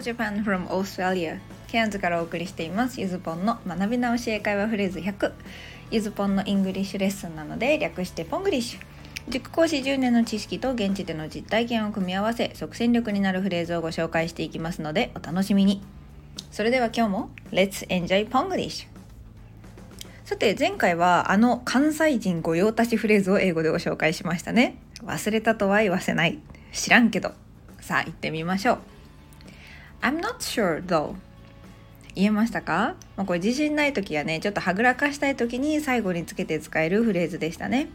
Japan from Australia ケアンズからお送りしています。ゆずぽんの学び直し英会話フレーズ100ゆずぽんのイングリッシュレッスンなので略してポングリッシュ。塾講師10年の知識と現地での実体験を組み合わせ即戦力になるフレーズをご紹介していきますのでお楽しみに。それでは今日も Let's enjoy ポングリッシュさて前回はあの関西人御用達フレーズを英語でご紹介しましたね。忘れたとは言わせない。知らんけど。さあ行ってみましょう。I'm not sure though. 言えましたか、まあ、これ自信ない時やねちょっとはぐらかしたい時に最後につけて使えるフレーズでしたね。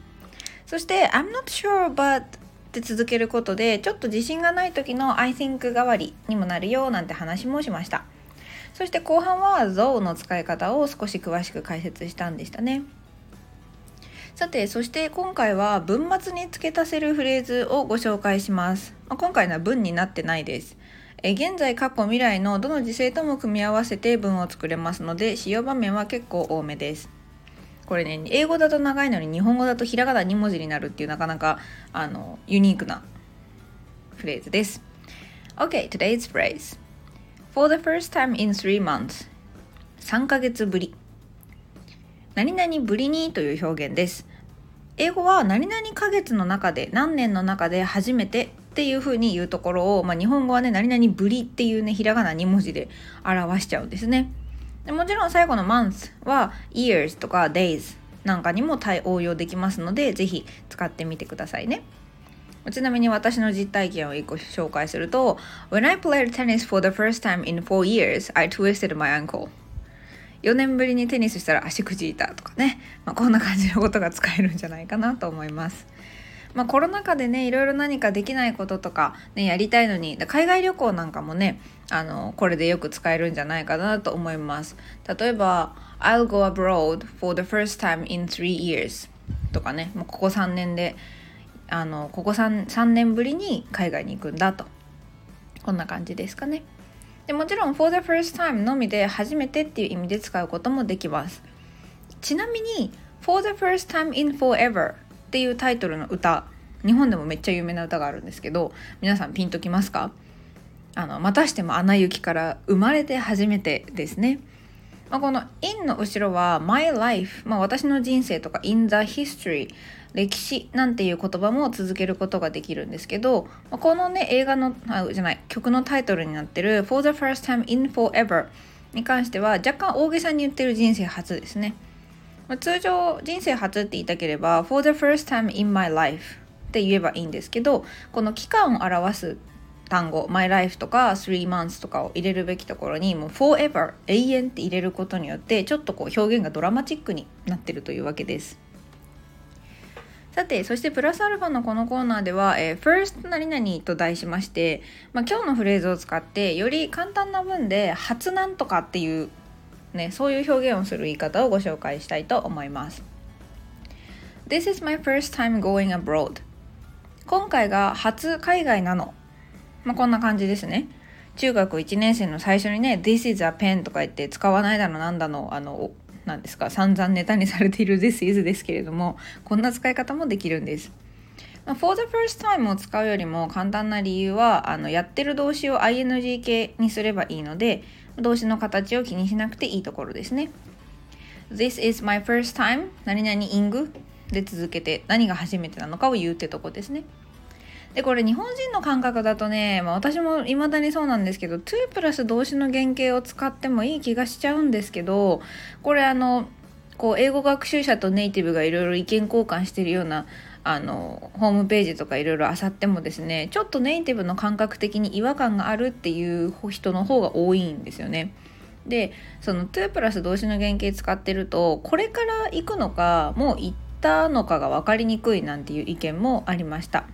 そして I'm not sure but って続けることでちょっと自信がない時の I think 代わりにもなるよなんて話もしました。そして後半は though の使い方を少し詳しく解説したんでしたね。さてそして今回は文末に付け足せるフレーズをご紹介します、まあ、今回のは文になってないです。え現在過去未来のどの時勢とも組み合わせて文を作れますので使用場面は結構多めです。これね英語だと長いのに日本語だとひらがな2文字になるっていうなかなかあのユニークなフレーズです。OK today's phrase. For the first time in three months 3ヶ月ぶり。何々ぶりにという表現です。英語は何々ヶ月の中で何年の中で初めてっていう風に言うところを、まあ、日本語はね何々ぶりっていうねひらがな2文字で表しちゃうんですね。でもちろん最後の month は years とか days なんかにも対応用できますのでぜひ使ってみてくださいね。ちなみに私の実体験を1個紹介すると When I played tennis for the first time in four years, I twisted my ankle 4年ぶりにテニスしたら足くじいたとかね、まあ、こんな感じのことが使えるんじゃないかなと思います。まあ、コロナ禍でねいろいろ何かできないこととか、ね、やりたいのに海外旅行なんかもねあのこれでよく使えるんじゃないかなと思います。例えば I'll go abroad for the first time in three years とかねもうここ3年であのここ 3, 3年ぶりに海外に行くんだと。こんな感じですかね。でもちろん for the first time のみで初めてっていう意味で使うこともできます。ちなみに for the first time in forever っていうタイトルの歌日本でもめっちゃ有名な歌があるんですけど皆さんピンときますか？あのまたしても「アナ雪」から「生まれて初めて」ですね。まあ、この「in」の後ろは「my life」まあ、私の人生とか「in the history」歴史なんていう言葉も続けることができるんですけどまあこのね映画のあじゃない曲のタイトルになってる「For the first time in forever」に関しては若干大げさに言ってる人生初ですね、まあ、通常人生初って言いたければ「For the first time in my life」って言えばいいんですけどこの期間を表す単語 My life とか3 months とかを入れるべきところにもう forever 永遠って入れることによってちょっとこう表現がドラマチックになってるというわけです。さて、そしてプラスアルファのこのコーナーでは、えー、first 何々と題しまして、まあ、今日のフレーズを使ってより簡単な文で初なんとかっていうね、そういう表現をする言い方をご紹介したいと思います。This is my first time going abroad. 今回が初海外なの。まあ、こんな感じですね。中学1年生の最初にね、This is a pen とか言って使わないだのなんだの、あの、なんですか散々ネタにされている This is ですけれどもこんな使い方もできるんです。For the first time を使うよりも簡単な理由はあのやってる動詞を ing 形にすればいいので動詞の形を気にしなくていいところですね。This is my first time 何々 ing で続けて何が初めてなのかを言うってとこですね。でこれ日本人の感覚だとね、まあ、私も未だにそうなんですけど2プラス動詞の原型を使ってもいい気がしちゃうんですけどこれあのこう英語学習者とネイティブがいろいろ意見交換してるようなあのホームページとかいろいろ漁ってもですねちょっとネイティブの感覚的に違和感があるっていう人の方が多いんですよね。でその2プラス動詞の原型使ってるとこれから行くのかもう行ったのかが分かりにくいなんていう意見もありました。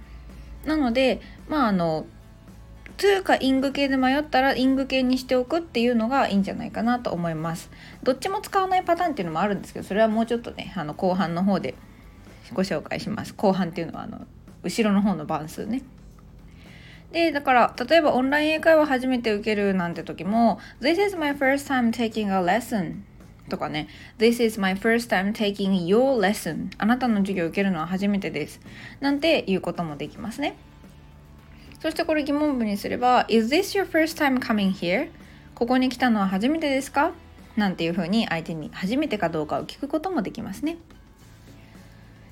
なのでまああの2かイング系で迷ったらイング系にしておくっていうのがいいんじゃないかなと思いますどっちも使わないパターンっていうのもあるんですけどそれはもうちょっとねあの後半の方でご紹介します。後半っていうのはあの後ろの方の番数ね。でだから例えばオンライン英会話初めて受けるなんて時も This is my first time taking a lesson とかね。This is my first time taking your lesson あなたの授業受けるのは初めてです。なんていうこともできますね。そしてこれ疑問文にすれば Is this your first time coming here? ここに来たのは初めてですか？なんていうふうに相手に初めてかどうかを聞くこともできますね。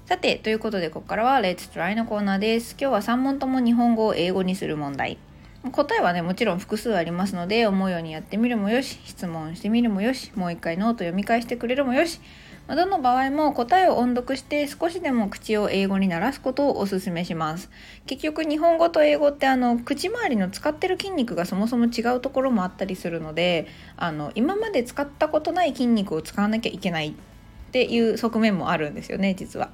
さて、ということでここからは Let's Try のコーナーです。今日は3問とも日本語を英語にする問題。答えはね、もちろん複数ありますので、思うようにやってみるもよし、質問してみるもよし、もう一回ノート読み返してくれるもよし、どの場合も答えを音読して少しでも口を英語に鳴らすことをお勧めします。結局日本語と英語ってあの口周りの使ってる筋肉がそもそも違うところもあったりするのであの今まで使ったことない筋肉を使わなきゃいけないっていう側面もあるんですよね実は。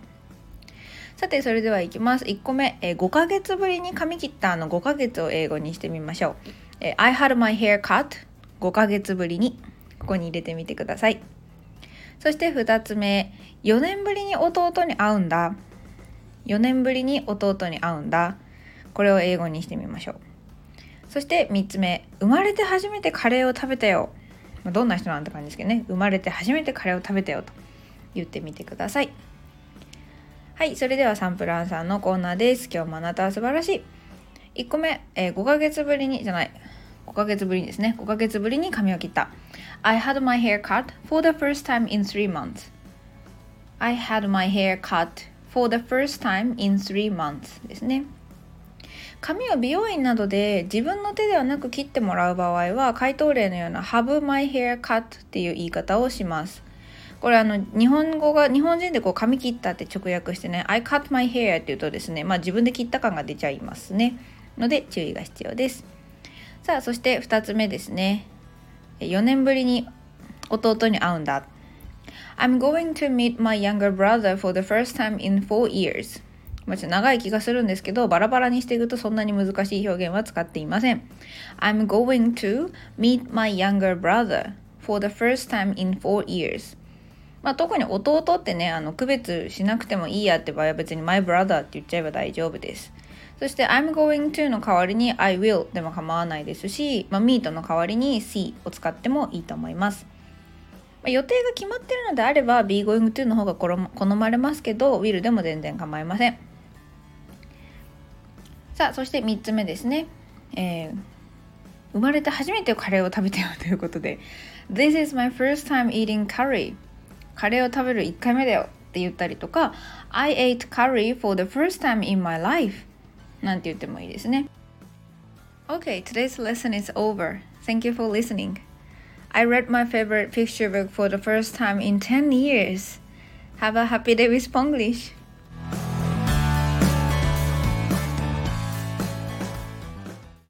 さてそれではいきます。1個目、えー、5ヶ月ぶりに髪切ったあの5ヶ月を英語にしてみましょう、えー、I had my hair cut 5ヶ月ぶりに。ここに入れてみてください。そして2つ目。4年ぶりに弟に会うんだ。4年ぶりに弟に会うんだ。これを英語にしてみましょう。そして3つ目。生まれて初めてカレーを食べたよ。どんな人なんて感じですけどね。生まれて初めてカレーを食べたよと言ってみてください。はい、それではサンプルアンサーのコーナーです。今日もあなたは素晴らしい。1個目、えー、5ヶ月ぶりに、じゃない、5ヶ月ぶりにですね。5ヶ月ぶりに髪を切った。I had my hair cut for the first time in three months. I had my hair cut for the first time in three months ですね。髪を美容院などで自分の手ではなく切ってもらう場合は回答例のような have my hair cut っていう言い方をします。これあの日本語が日本人でこう髪切ったって直訳してね I cut my hair って言うとですねまあ自分で切った感が出ちゃいますねので注意が必要ですさあそして2つ目ですね4年ぶりに弟に会うんだ I'm going to meet my younger brother for the first time in four years まあ、ちょっと長い気がするんですけどバラバラにしていくとそんなに難しい表現は使っていません I'm going to meet my younger brother for the first time in four years まあ、特に弟ってねあの区別しなくてもいいやって場合は別に my brother って言っちゃえば大丈夫です。そして I'm going to の代わりに I will でも構わないですし、まあ、meet の代わりに see を使ってもいいと思います。ま予定が決まってるのであれば be going to の方が好まれますけど will でも全然構いません。さあそして3つ目ですね、えー、生まれて初めてカレーを食べたよということで This is my first time eating curry. カレーを食べる1回目だよって言ったりとか I ate curry for the first time in my life なんて言ってもいいですね Okay, today's lesson is over. Thank you for listening. I read my favorite picture book for the first time in 10 years. Have a happy day with Spanglish.